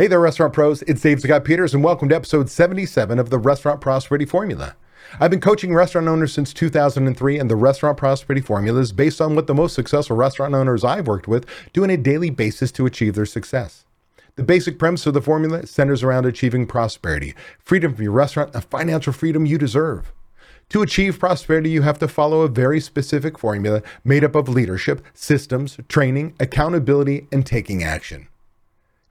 Hey there, restaurant pros. It's Dave Scott Peters, and welcome to episode 77 of the Restaurant Prosperity Formula. I've been coaching restaurant owners since 2003, and the Restaurant Prosperity Formula is based on what the most successful restaurant owners I've worked with do on a daily basis to achieve their success. The basic premise of the formula centers around achieving prosperity, freedom from your restaurant, and financial freedom you deserve. To achieve prosperity, you have to follow a very specific formula made up of leadership, systems, training, accountability, and taking action.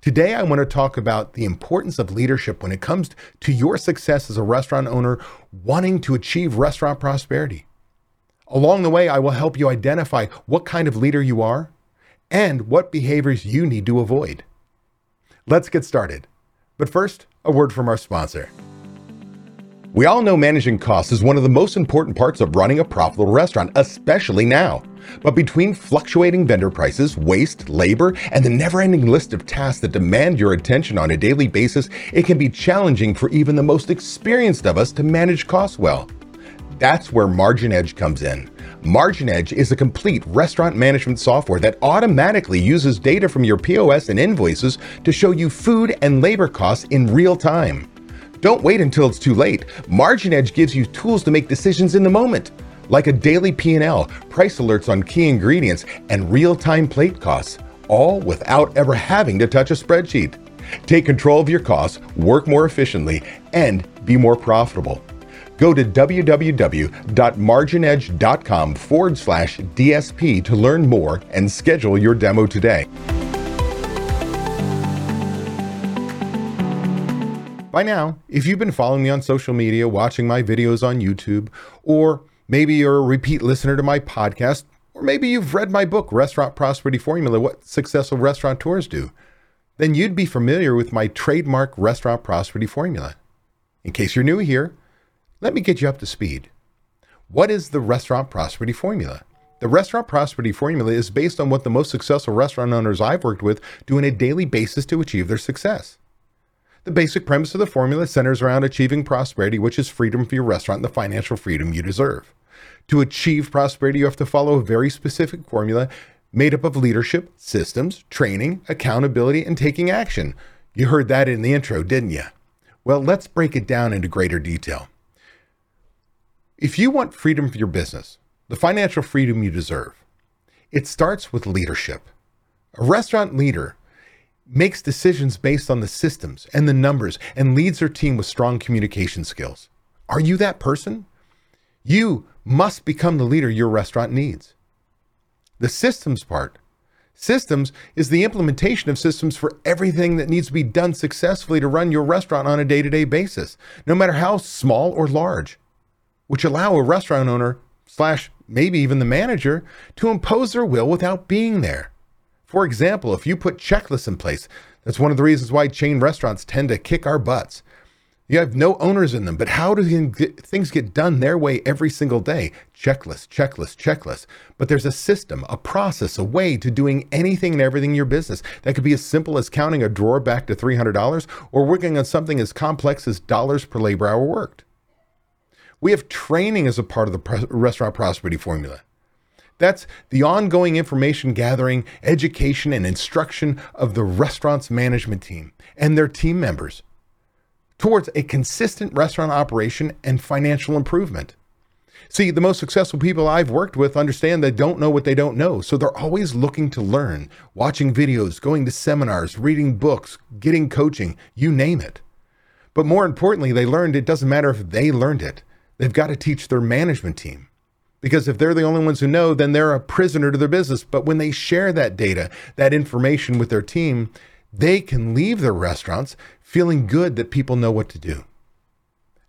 Today, I want to talk about the importance of leadership when it comes to your success as a restaurant owner wanting to achieve restaurant prosperity. Along the way, I will help you identify what kind of leader you are and what behaviors you need to avoid. Let's get started. But first, a word from our sponsor. We all know managing costs is one of the most important parts of running a profitable restaurant, especially now. But between fluctuating vendor prices, waste, labor, and the never ending list of tasks that demand your attention on a daily basis, it can be challenging for even the most experienced of us to manage costs well. That's where Margin Edge comes in. Margin Edge is a complete restaurant management software that automatically uses data from your POS and invoices to show you food and labor costs in real time. Don't wait until it's too late. Margin Edge gives you tools to make decisions in the moment, like a daily P&L, price alerts on key ingredients, and real-time plate costs, all without ever having to touch a spreadsheet. Take control of your costs, work more efficiently, and be more profitable. Go to www.marginedge.com forward slash DSP to learn more and schedule your demo today. By now, if you've been following me on social media, watching my videos on YouTube, or maybe you're a repeat listener to my podcast, or maybe you've read my book, Restaurant Prosperity Formula What Successful Restaurateurs Do, then you'd be familiar with my trademark Restaurant Prosperity Formula. In case you're new here, let me get you up to speed. What is the Restaurant Prosperity Formula? The Restaurant Prosperity Formula is based on what the most successful restaurant owners I've worked with do on a daily basis to achieve their success. The basic premise of the formula centers around achieving prosperity, which is freedom for your restaurant and the financial freedom you deserve. To achieve prosperity, you have to follow a very specific formula made up of leadership, systems, training, accountability, and taking action. You heard that in the intro, didn't you? Well, let's break it down into greater detail. If you want freedom for your business, the financial freedom you deserve, it starts with leadership. A restaurant leader makes decisions based on the systems and the numbers and leads their team with strong communication skills. Are you that person? You must become the leader your restaurant needs. The systems part. Systems is the implementation of systems for everything that needs to be done successfully to run your restaurant on a day to day basis, no matter how small or large, which allow a restaurant owner, slash, maybe even the manager, to impose their will without being there. For example, if you put checklists in place, that's one of the reasons why chain restaurants tend to kick our butts. You have no owners in them, but how do things get done their way every single day? Checklist, checklist, checklist. But there's a system, a process, a way to doing anything and everything in your business. That could be as simple as counting a drawer back to $300 or working on something as complex as dollars per labor hour worked. We have training as a part of the restaurant prosperity formula. That's the ongoing information gathering, education, and instruction of the restaurant's management team and their team members towards a consistent restaurant operation and financial improvement. See, the most successful people I've worked with understand they don't know what they don't know. So they're always looking to learn, watching videos, going to seminars, reading books, getting coaching, you name it. But more importantly, they learned it doesn't matter if they learned it, they've got to teach their management team. Because if they're the only ones who know, then they're a prisoner to their business. But when they share that data, that information with their team, they can leave their restaurants feeling good that people know what to do.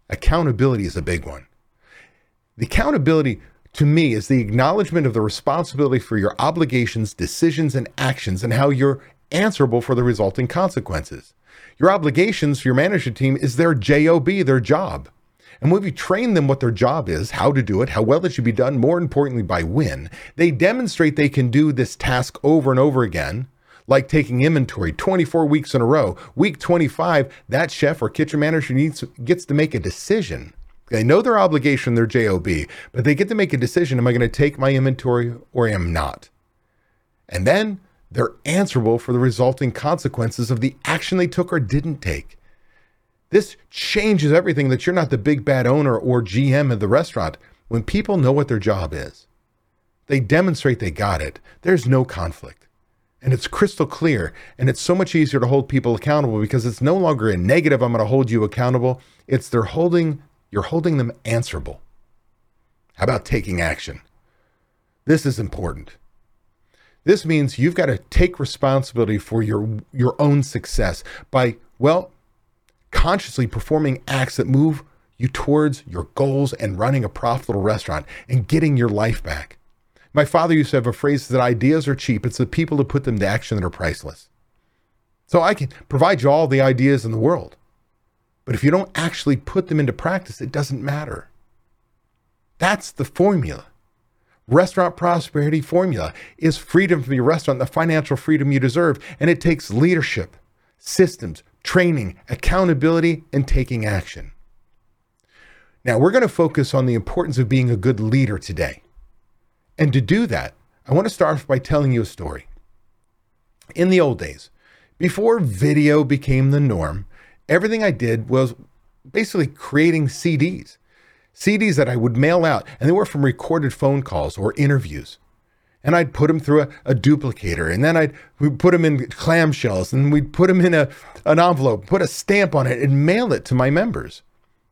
Accountability is a big one. The accountability to me is the acknowledgement of the responsibility for your obligations, decisions, and actions, and how you're answerable for the resulting consequences. Your obligations for your management team is their job, their job. And when we train them what their job is, how to do it, how well it should be done, more importantly, by when, they demonstrate they can do this task over and over again, like taking inventory 24 weeks in a row. Week 25, that chef or kitchen manager needs, gets to make a decision. They know their obligation, their JOB, but they get to make a decision am I going to take my inventory or am not? And then they're answerable for the resulting consequences of the action they took or didn't take. This changes everything that you're not the big bad owner or GM of the restaurant when people know what their job is. They demonstrate they got it. There's no conflict. And it's crystal clear. And it's so much easier to hold people accountable because it's no longer a negative, I'm going to hold you accountable. It's they're holding, you're holding them answerable. How about taking action? This is important. This means you've got to take responsibility for your your own success by well consciously performing acts that move you towards your goals and running a profitable restaurant and getting your life back. My father used to have a phrase that ideas are cheap. It's the people who put them to action that are priceless. So I can provide you all the ideas in the world. But if you don't actually put them into practice, it doesn't matter. That's the formula. Restaurant prosperity formula is freedom from your restaurant, the financial freedom you deserve. And it takes leadership, systems, training, accountability, and taking action. Now, we're going to focus on the importance of being a good leader today. And to do that, I want to start off by telling you a story. In the old days, before video became the norm, everything I did was basically creating CDs. CDs that I would mail out, and they were from recorded phone calls or interviews. And I'd put them through a, a duplicator, and then I'd we'd put them in clamshells, and we'd put them in a, an envelope, put a stamp on it, and mail it to my members.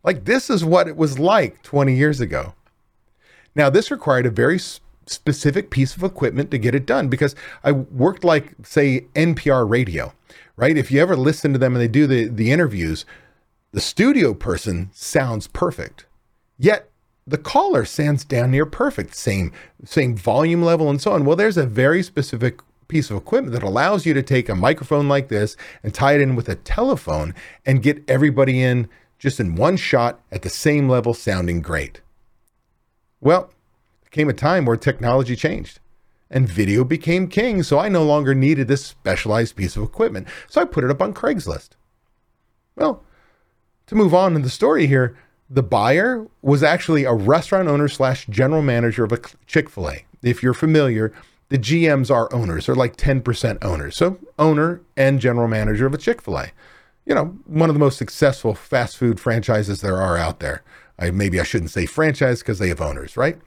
Like this is what it was like 20 years ago. Now, this required a very specific piece of equipment to get it done because I worked like, say, NPR radio, right? If you ever listen to them and they do the, the interviews, the studio person sounds perfect. Yet the caller sounds down near perfect, same, same volume level and so on. Well, there's a very specific piece of equipment that allows you to take a microphone like this and tie it in with a telephone and get everybody in just in one shot at the same level sounding great. Well, came a time where technology changed and video became king. So I no longer needed this specialized piece of equipment. So I put it up on Craigslist. Well, to move on in the story here, the buyer was actually a restaurant owner slash general manager of a Chick fil A. If you're familiar, the GMs are owners, they're like 10% owners. So, owner and general manager of a Chick fil A. You know, one of the most successful fast food franchises there are out there. I, maybe I shouldn't say franchise because they have owners, right?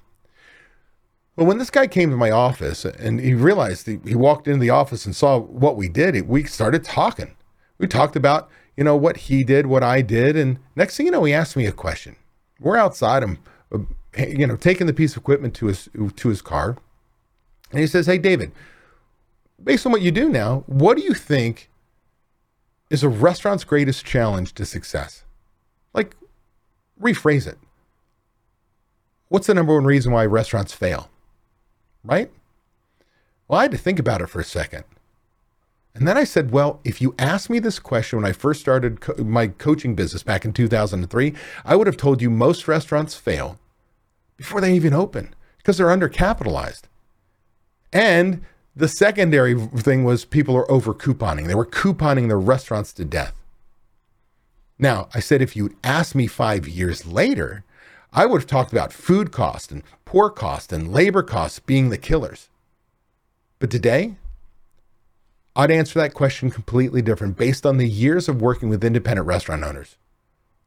Well, when this guy came to my office and he realized he, he walked into the office and saw what we did, we started talking. We talked about, you know, what he did, what I did. And next thing you know, he asked me a question. We're outside. I'm, uh, you know, taking the piece of equipment to his, to his car. And he says, Hey, David, based on what you do now, what do you think is a restaurant's greatest challenge to success? Like, rephrase it. What's the number one reason why restaurants fail? Right? Well, I had to think about it for a second. And then I said, well, if you asked me this question when I first started co- my coaching business back in 2003, I would have told you most restaurants fail before they even open because they're undercapitalized. And the secondary thing was people are over couponing. They were couponing their restaurants to death. Now, I said if you'd asked me five years later, I would have talked about food cost and pour cost and labor costs being the killers. But today, I'd answer that question completely different based on the years of working with independent restaurant owners,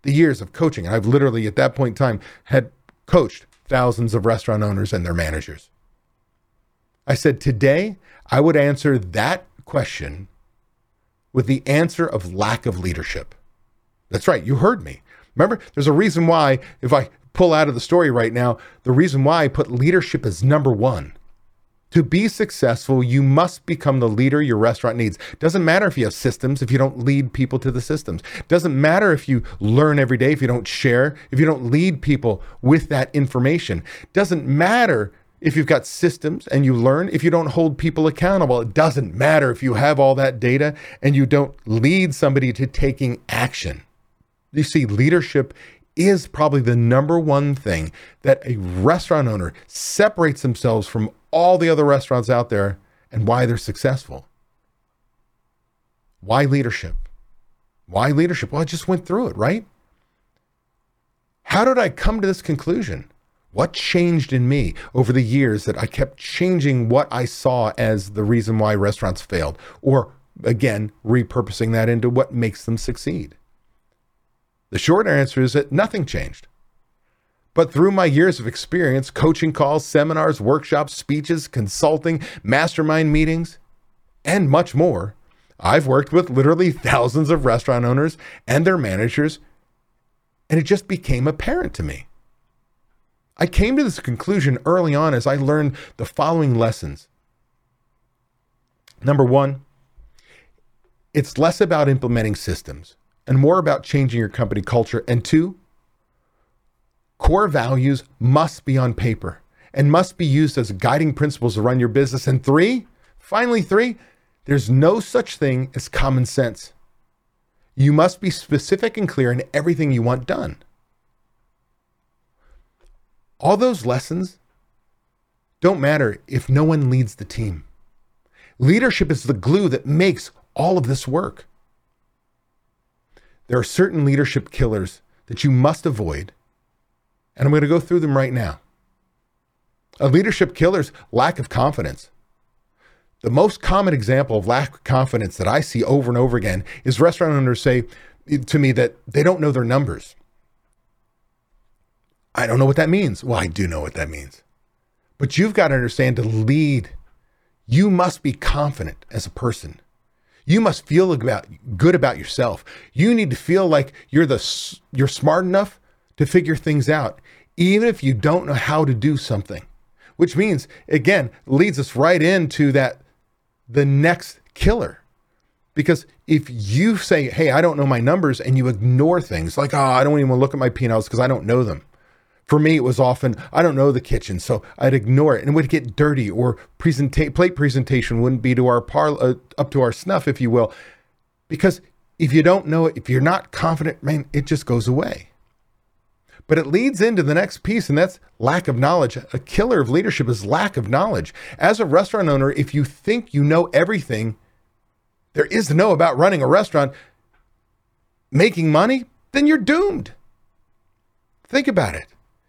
the years of coaching. And I've literally, at that point in time, had coached thousands of restaurant owners and their managers. I said, today, I would answer that question with the answer of lack of leadership. That's right, you heard me. Remember, there's a reason why if I pull out of the story right now the reason why I put leadership as number one. To be successful, you must become the leader your restaurant needs. Doesn't matter if you have systems if you don't lead people to the systems. Doesn't matter if you learn every day if you don't share, if you don't lead people with that information. Doesn't matter if you've got systems and you learn if you don't hold people accountable. It doesn't matter if you have all that data and you don't lead somebody to taking action. You see, leadership is probably the number one thing that a restaurant owner separates themselves from all the other restaurants out there and why they're successful. Why leadership? Why leadership? Well, I just went through it, right? How did I come to this conclusion? What changed in me over the years that I kept changing what I saw as the reason why restaurants failed? Or again, repurposing that into what makes them succeed? The short answer is that nothing changed. But through my years of experience, coaching calls, seminars, workshops, speeches, consulting, mastermind meetings, and much more, I've worked with literally thousands of restaurant owners and their managers, and it just became apparent to me. I came to this conclusion early on as I learned the following lessons. Number one, it's less about implementing systems and more about changing your company culture. And two, core values must be on paper and must be used as guiding principles to run your business. And three, finally, three, there's no such thing as common sense. You must be specific and clear in everything you want done. All those lessons don't matter if no one leads the team. Leadership is the glue that makes all of this work. There are certain leadership killers that you must avoid, and I'm going to go through them right now. A leadership killer's lack of confidence. The most common example of lack of confidence that I see over and over again is restaurant owners say to me that they don't know their numbers. I don't know what that means. Well, I do know what that means. But you've got to understand to lead, you must be confident as a person. You must feel about good about yourself. You need to feel like you're the you're smart enough to figure things out, even if you don't know how to do something. Which means, again, leads us right into that the next killer. Because if you say, "Hey, I don't know my numbers," and you ignore things like, "Oh, I don't even look at my P&Ls because I don't know them," For me, it was often, I don't know the kitchen, so I'd ignore it and it would get dirty or presenta- plate presentation wouldn't be to our par- uh, up to our snuff, if you will. Because if you don't know it, if you're not confident, man, it just goes away. But it leads into the next piece, and that's lack of knowledge. A killer of leadership is lack of knowledge. As a restaurant owner, if you think you know everything there is to know about running a restaurant, making money, then you're doomed. Think about it.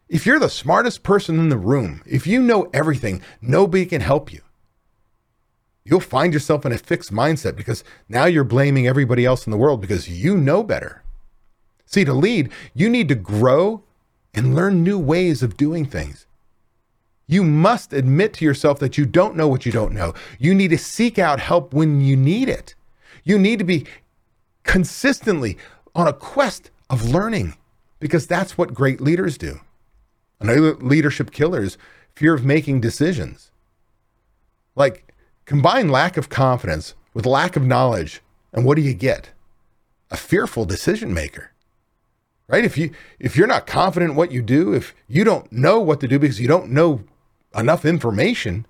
If you're the smartest person in the room, if you know everything, nobody can help you. You'll find yourself in a fixed mindset because now you're blaming everybody else in the world because you know better. See, to lead, you need to grow and learn new ways of doing things. You must admit to yourself that you don't know what you don't know. You need to seek out help when you need it. You need to be consistently on a quest of learning because that's what great leaders do. Another leadership killer is fear of making decisions. Like combine lack of confidence with lack of knowledge, and what do you get? A fearful decision maker. Right? If you if you're not confident in what you do, if you don't know what to do because you don't know enough information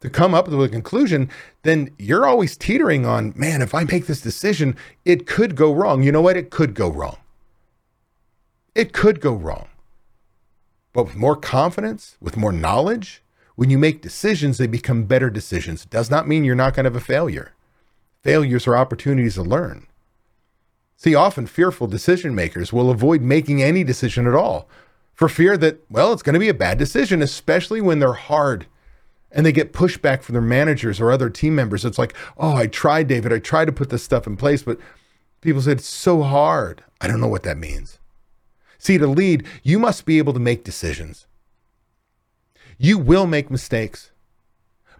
to come up with a conclusion, then you're always teetering on, man, if I make this decision, it could go wrong. You know what? It could go wrong. It could go wrong. But with more confidence, with more knowledge, when you make decisions, they become better decisions. It does not mean you're not going to have a failure. Failures are opportunities to learn. See, often fearful decision makers will avoid making any decision at all for fear that, well, it's going to be a bad decision, especially when they're hard and they get pushback from their managers or other team members. It's like, oh, I tried, David. I tried to put this stuff in place, but people said it's so hard. I don't know what that means. See, to lead, you must be able to make decisions. You will make mistakes,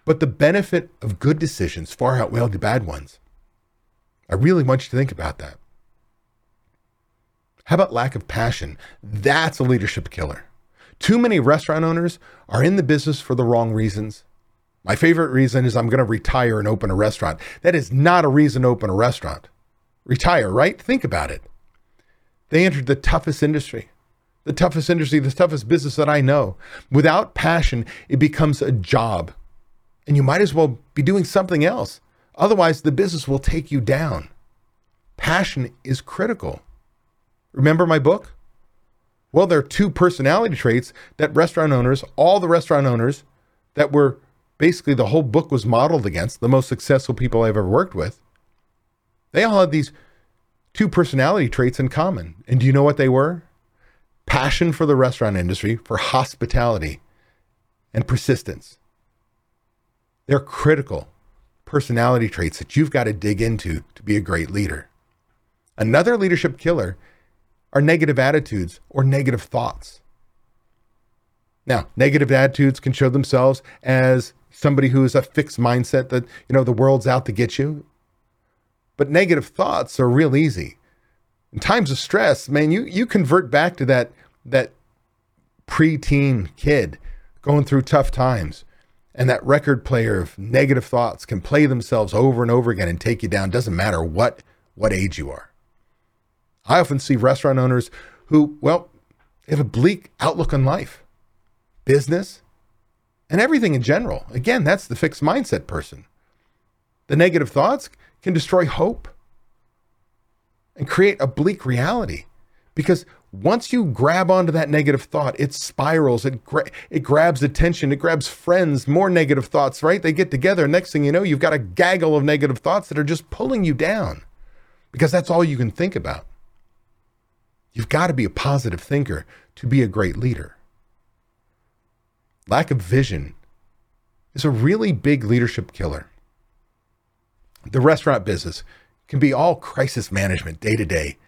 but the benefit of good decisions far outweigh the bad ones. I really want you to think about that. How about lack of passion? That's a leadership killer. Too many restaurant owners are in the business for the wrong reasons. My favorite reason is I'm going to retire and open a restaurant. That is not a reason to open a restaurant. Retire, right? Think about it. They entered the toughest industry, the toughest industry, the toughest business that I know. Without passion, it becomes a job. And you might as well be doing something else. Otherwise, the business will take you down. Passion is critical. Remember my book? Well, there are two personality traits that restaurant owners, all the restaurant owners that were basically the whole book was modeled against, the most successful people I've ever worked with. They all had these two personality traits in common. And do you know what they were? passion for the restaurant industry, for hospitality, and persistence. They're critical personality traits that you've got to dig into to be a great leader. Another leadership killer are negative attitudes or negative thoughts. Now, negative attitudes can show themselves as somebody who is a fixed mindset that, you know, the world's out to get you. But negative thoughts are real easy. In times of stress, man, you you convert back to that that preteen kid going through tough times. And that record player of negative thoughts can play themselves over and over again and take you down. Doesn't matter what what age you are. I often see restaurant owners who, well, have a bleak outlook on life, business, and everything in general. Again, that's the fixed mindset person. The negative thoughts can destroy hope and create a bleak reality because once you grab onto that negative thought, it spirals, it gra- it grabs attention, it grabs friends, more negative thoughts, right? They get together. Next thing you know, you've got a gaggle of negative thoughts that are just pulling you down because that's all you can think about. You've got to be a positive thinker to be a great leader. Lack of vision is a really big leadership killer. The restaurant business can be all crisis management day to day.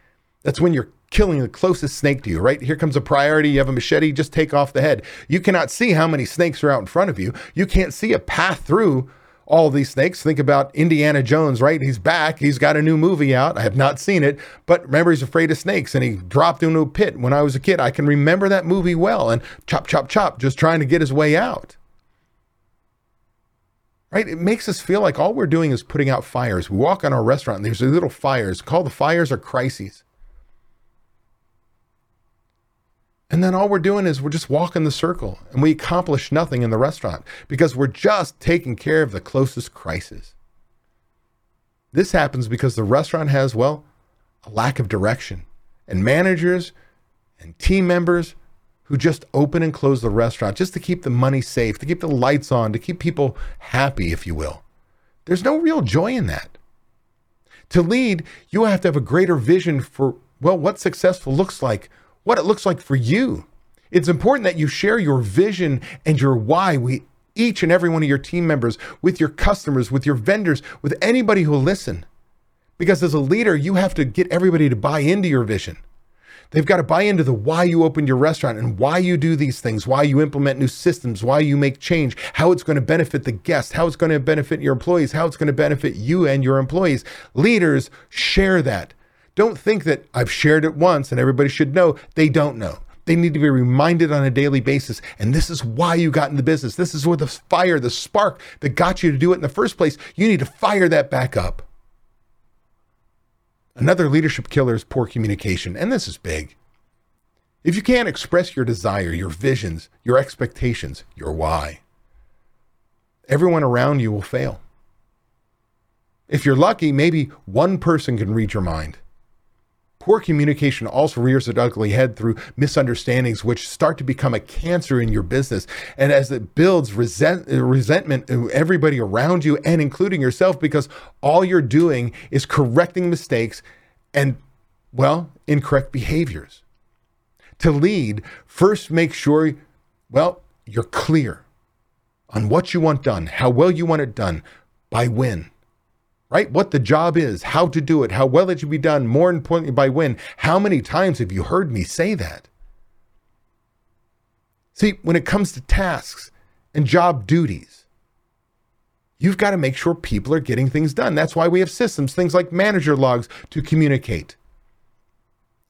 That's when you're killing the closest snake to you, right? Here comes a priority. You have a machete, just take off the head. You cannot see how many snakes are out in front of you. You can't see a path through all these snakes. Think about Indiana Jones, right? He's back. He's got a new movie out. I have not seen it, but remember, he's afraid of snakes and he dropped into a pit when I was a kid. I can remember that movie well and chop, chop, chop, just trying to get his way out. Right? It makes us feel like all we're doing is putting out fires. We walk on our restaurant and there's little fires. Call the fires or crises. And then all we're doing is we're just walking the circle and we accomplish nothing in the restaurant because we're just taking care of the closest crisis. This happens because the restaurant has, well, a lack of direction. And managers and team members who just open and close the restaurant just to keep the money safe, to keep the lights on, to keep people happy, if you will. There's no real joy in that. To lead, you have to have a greater vision for, well, what successful looks like what it looks like for you. It's important that you share your vision and your why with each and every one of your team members, with your customers, with your vendors, with anybody who will listen. Because as a leader, you have to get everybody to buy into your vision. They've got to buy into the why you opened your restaurant and why you do these things, why you implement new systems, why you make change, how it's going to benefit the guest, how it's going to benefit your employees, how it's going to benefit you and your employees. Leaders share that. Don't think that I've shared it once and everybody should know. They don't know. They need to be reminded on a daily basis. And this is why you got in the business. This is where the fire, the spark that got you to do it in the first place. You need to fire that back up. Another leadership killer is poor communication. And this is big. If you can't express your desire, your visions, your expectations, your why, everyone around you will fail. If you're lucky, maybe one person can read your mind. Poor communication also rears its ugly head through misunderstandings, which start to become a cancer in your business. And as it builds resent, resentment to everybody around you and including yourself, because all you're doing is correcting mistakes and, well, incorrect behaviors. To lead, first make sure, well, you're clear on what you want done, how well you want it done, by when right? What the job is, how to do it, how well it should be done, more importantly, by when. How many times have you heard me say that? See, when it comes to tasks and job duties, you've got to make sure people are getting things done. That's why we have systems, things like manager logs to communicate.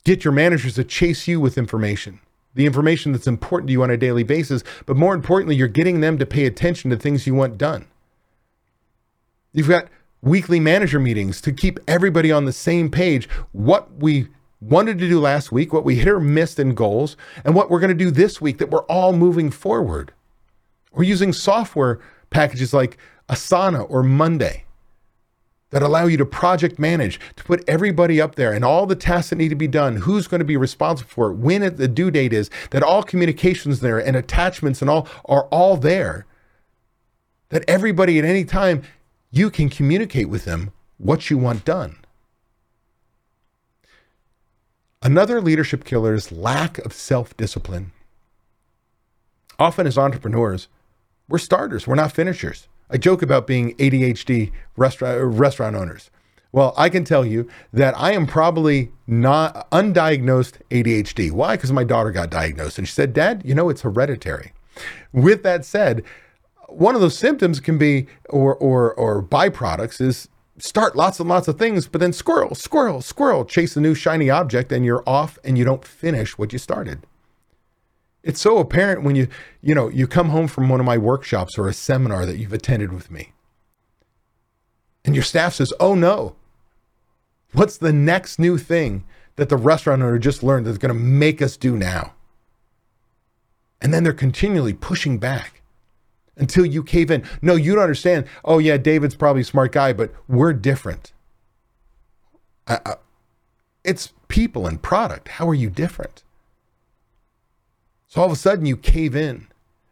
Get your managers to chase you with information, the information that's important to you on a daily basis, but more importantly, you're getting them to pay attention to things you want done. You've got weekly manager meetings to keep everybody on the same page. What we wanted to do last week, what we hit or missed in goals, and what we're going to do this week that we're all moving forward. We're using software packages like Asana or Monday that allow you to project manage, to put everybody up there and all the tasks that need to be done, who's going to be responsible for it, when the due date is, that all communications there and attachments and all are all there. That everybody at any time you can communicate with them what you want done. Another leadership killer is lack of self discipline. Often, as entrepreneurs, we're starters, we're not finishers. I joke about being ADHD restaurant, uh, restaurant owners. Well, I can tell you that I am probably not undiagnosed ADHD. Why? Because my daughter got diagnosed and she said, Dad, you know, it's hereditary. With that said, one of those symptoms can be, or, or, or byproducts is start lots and lots of things, but then squirrel, squirrel, squirrel, chase a new shiny object and you're off and you don't finish what you started. It's so apparent when you, you know, you come home from one of my workshops or a seminar that you've attended with me. And your staff says, "Oh no. What's the next new thing that the restaurant owner just learned that's going to make us do now?" And then they're continually pushing back until you cave in. No, you don't understand. Oh, yeah, David's probably a smart guy, but we're different. Uh, it's people and product. How are you different? So all of a sudden you cave in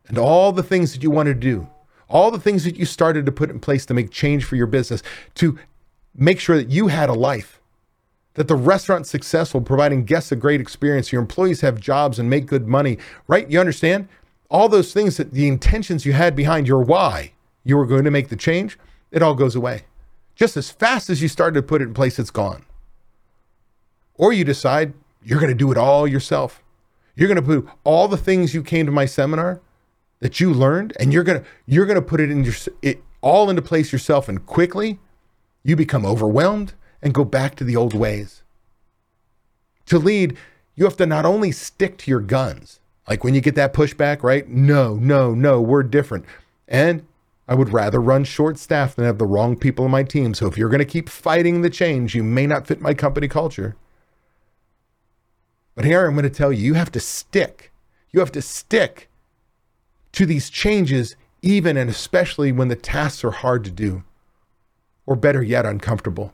and all the things that you wanted to do, all the things that you started to put in place to make change for your business, to make sure that you had a life, that the restaurant's successful, providing guests a great experience, your employees have jobs and make good money, right? You understand? All those things that the intentions you had behind your why you were going to make the change, it all goes away. Just as fast as you started to put it in place, it's gone. Or you decide you're going to do it all yourself. You're going to put all the things you came to my seminar that you learned, and you're going to you're going to put it in your it all into place yourself, and quickly you become overwhelmed and go back to the old ways. To lead, you have to not only stick to your guns, like when you get that pushback, right? No, no, no, we're different. And I would rather run short staff than have the wrong people in my team. So if you're going to keep fighting the change, you may not fit my company culture. But here I'm going to tell you, you have to stick. You have to stick to these changes, even and especially when the tasks are hard to do, or better yet, uncomfortable.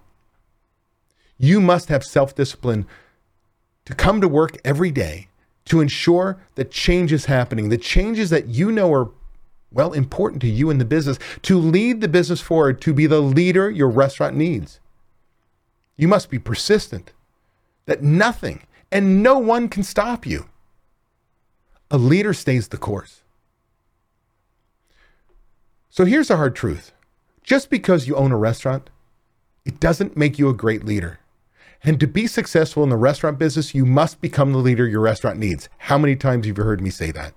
You must have self discipline to come to work every day to ensure that change is happening, the changes that you know are, well, important to you in the business, to lead the business forward, to be the leader your restaurant needs. You must be persistent, that nothing and no one can stop you. A leader stays the course. So here's a hard truth just because you own a restaurant, it doesn't make you a great leader. And to be successful in the restaurant business, you must become the leader your restaurant needs. How many times have you heard me say that?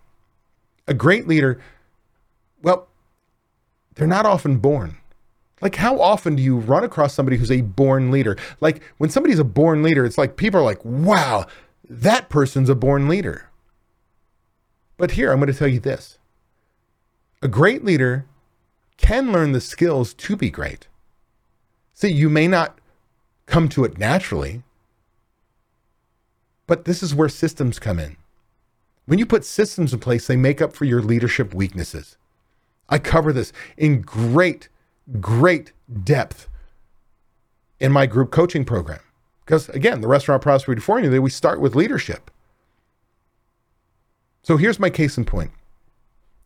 A great leader, well, they're not often born. Like, how often do you run across somebody who's a born leader? Like, when somebody's a born leader, it's like people are like, wow, that person's a born leader. But here, I'm going to tell you this a great leader can learn the skills to be great. See, you may not come to it naturally, but this is where systems come in. When you put systems in place, they make up for your leadership weaknesses. I cover this in great great depth in my group coaching program. Because again, the restaurant prosperity formula, we start with leadership. So here's my case in point.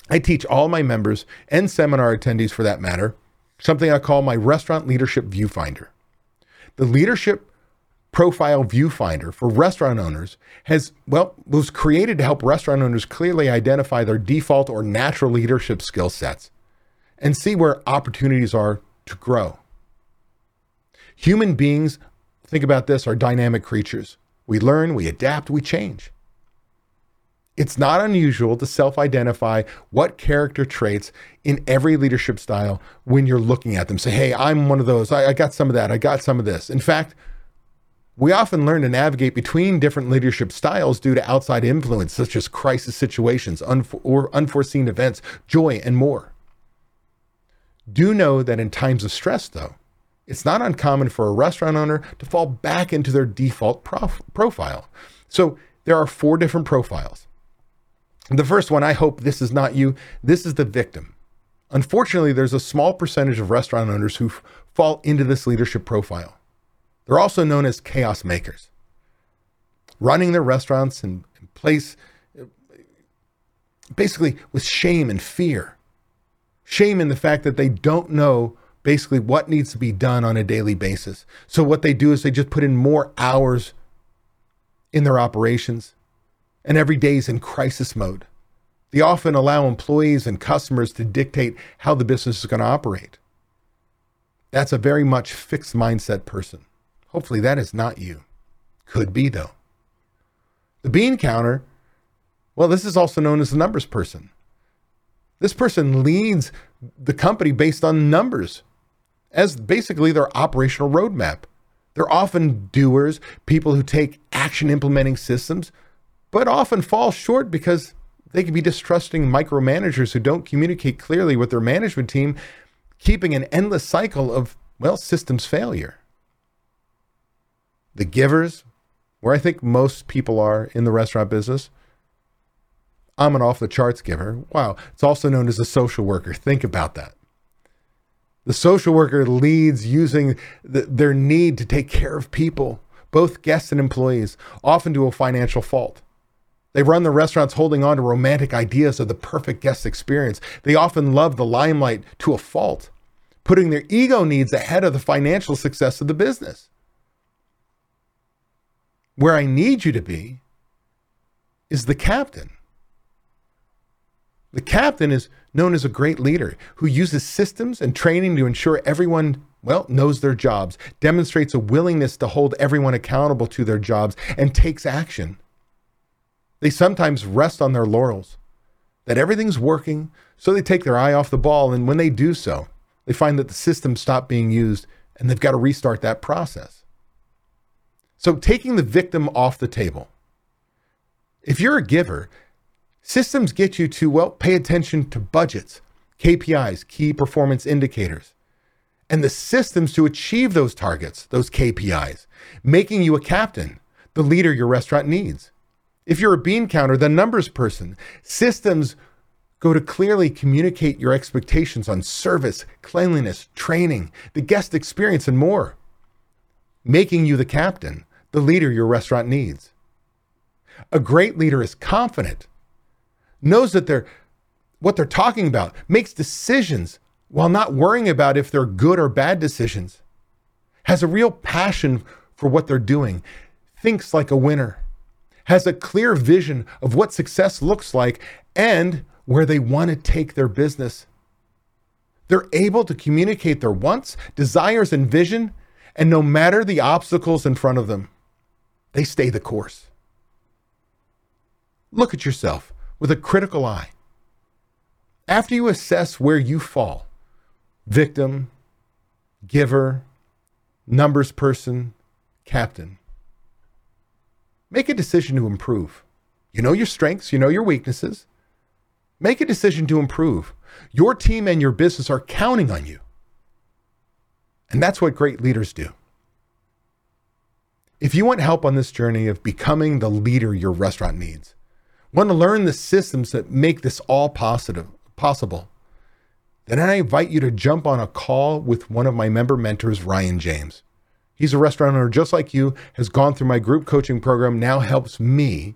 I teach all my members and seminar attendees for that matter something I call my restaurant leadership viewfinder. The leadership profile viewfinder for restaurant owners has well was created to help restaurant owners clearly identify their default or natural leadership skill sets and see where opportunities are to grow. Human beings, think about this, are dynamic creatures. We learn, we adapt, we change. It's not unusual to self identify what character traits in every leadership style when you're looking at them. Say, hey, I'm one of those. I, I, got some of that. I got some of this. In fact, we often learn to navigate between different leadership styles due to outside influence, such as crisis situations or unforeseen events, joy, and more. Do know that in times of stress, though, it's not uncommon for a restaurant owner to fall back into their default prof- profile. So there are four different profiles. The first one, I hope this is not you, this is the victim. Unfortunately, there's a small percentage of restaurant owners who f- fall into this leadership profile. They're also known as chaos makers, running their restaurants in, in place basically with shame and fear shame in the fact that they don't know basically what needs to be done on a daily basis. So what they do is they just put in more hours in their operations, and every day is in crisis mode. They often allow employees and customers to dictate how the business is going to operate. That's a very much fixed mindset person. Hopefully, that is not you. Could be, though. The bean counter, well, this is also known as the numbers person. This person leads the company based on numbers as basically their operational roadmap. They're often doers, people who take action implementing systems, but often fall short because they can be distrusting micromanagers who don't communicate clearly with their management team, keeping an endless cycle of, well, systems failure. The givers, where I think most people are in the restaurant business, I'm an off the charts giver. Wow. It's also known as a social worker. Think about that. The social worker leads using the, their need to take care of people, both guests and employees, often to a financial fault. They run the restaurants holding on to romantic ideas of the perfect guest experience. They often love the limelight to a fault, putting their ego needs ahead of the financial success of the business. Where I need you to be is the captain. The captain is known as a great leader who uses systems and training to ensure everyone, well, knows their jobs, demonstrates a willingness to hold everyone accountable to their jobs, and takes action. They sometimes rest on their laurels, that everything's working, so they take their eye off the ball. And when they do so, they find that the system stopped being used and they've got to restart that process. So, taking the victim off the table. If you're a giver, Systems get you to, well, pay attention to budgets, KPIs, key performance indicators, and the systems to achieve those targets, those KPIs, making you a captain, the leader your restaurant needs. If you're a bean counter, the numbers person, systems go to clearly communicate your expectations on service, cleanliness, training, the guest experience, and more, making you the captain, the leader your restaurant needs. A great leader is confident knows that they're what they're talking about, makes decisions while not worrying about if they're good or bad decisions, has a real passion for what they're doing, thinks like a winner, has a clear vision of what success looks like and where they want to take their business. They're able to communicate their wants, desires, and vision, and no matter the obstacles in front of them, they stay the course. Look at yourself with a critical eye. After you assess where you fall victim, giver, numbers person, captain make a decision to improve. You know your strengths, you know your weaknesses. Make a decision to improve. Your team and your business are counting on you. And that's what great leaders do. If you want help on this journey of becoming the leader your restaurant needs, want to learn the systems that make this all positive, possible, then I invite you to jump on a call with one of my member mentors, Ryan James. He's a restaurant owner just like you, has gone through my group coaching program, now helps me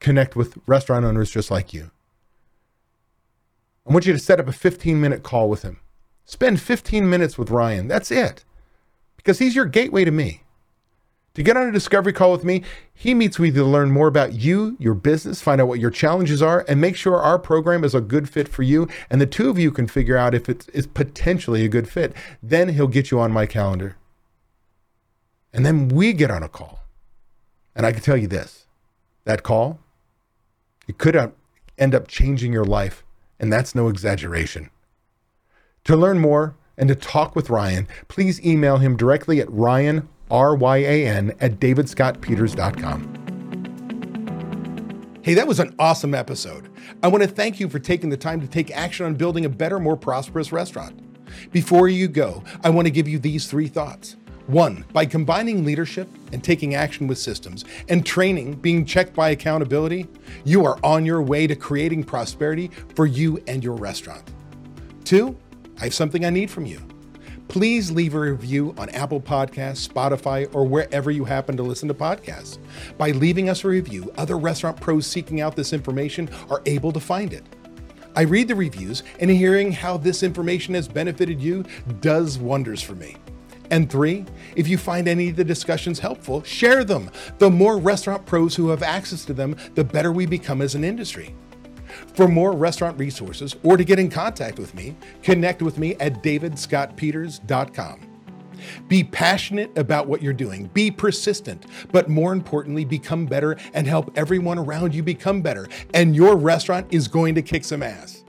connect with restaurant owners just like you. I want you to set up a 15 minute call with him. Spend 15 minutes with Ryan. That's it. Because he's your gateway to me. To get on a discovery call with me, he meets with you to learn more about you, your business, find out what your challenges are, and make sure our program is a good fit for you. And the two of you can figure out if it's, it's potentially a good fit. Then he'll get you on my calendar. And then we get on a call. And I can tell you this that call, it could end up changing your life. And that's no exaggeration. To learn more and to talk with Ryan, please email him directly at ryan R Y A N, at davidscottpeters.com. Hey, that was an awesome episode. I want to thank you for taking the time to take action on building a better, more prosperous restaurant. Before you go, I want to give you these three thoughts. One, by combining leadership and taking action with systems and training being checked by accountability, you are on your way to creating prosperity for you and your restaurant. Two, I have something I need from you please leave a review on Apple Podcasts, Spotify, or wherever you happen to listen to podcasts. By leaving us a review, other restaurant pros seeking out this information are able to find it. I read the reviews, and hearing how this information has benefited you does wonders for me. And three, if you find any of the discussions helpful, share them. The more restaurant pros who have access to them, the better we become as an industry. For more restaurant resources or to get in contact with me, connect with me at davidscottpeters.com. Be passionate about what you're doing, be persistent, but more importantly, become better and help everyone around you become better. And your restaurant is going to kick some ass.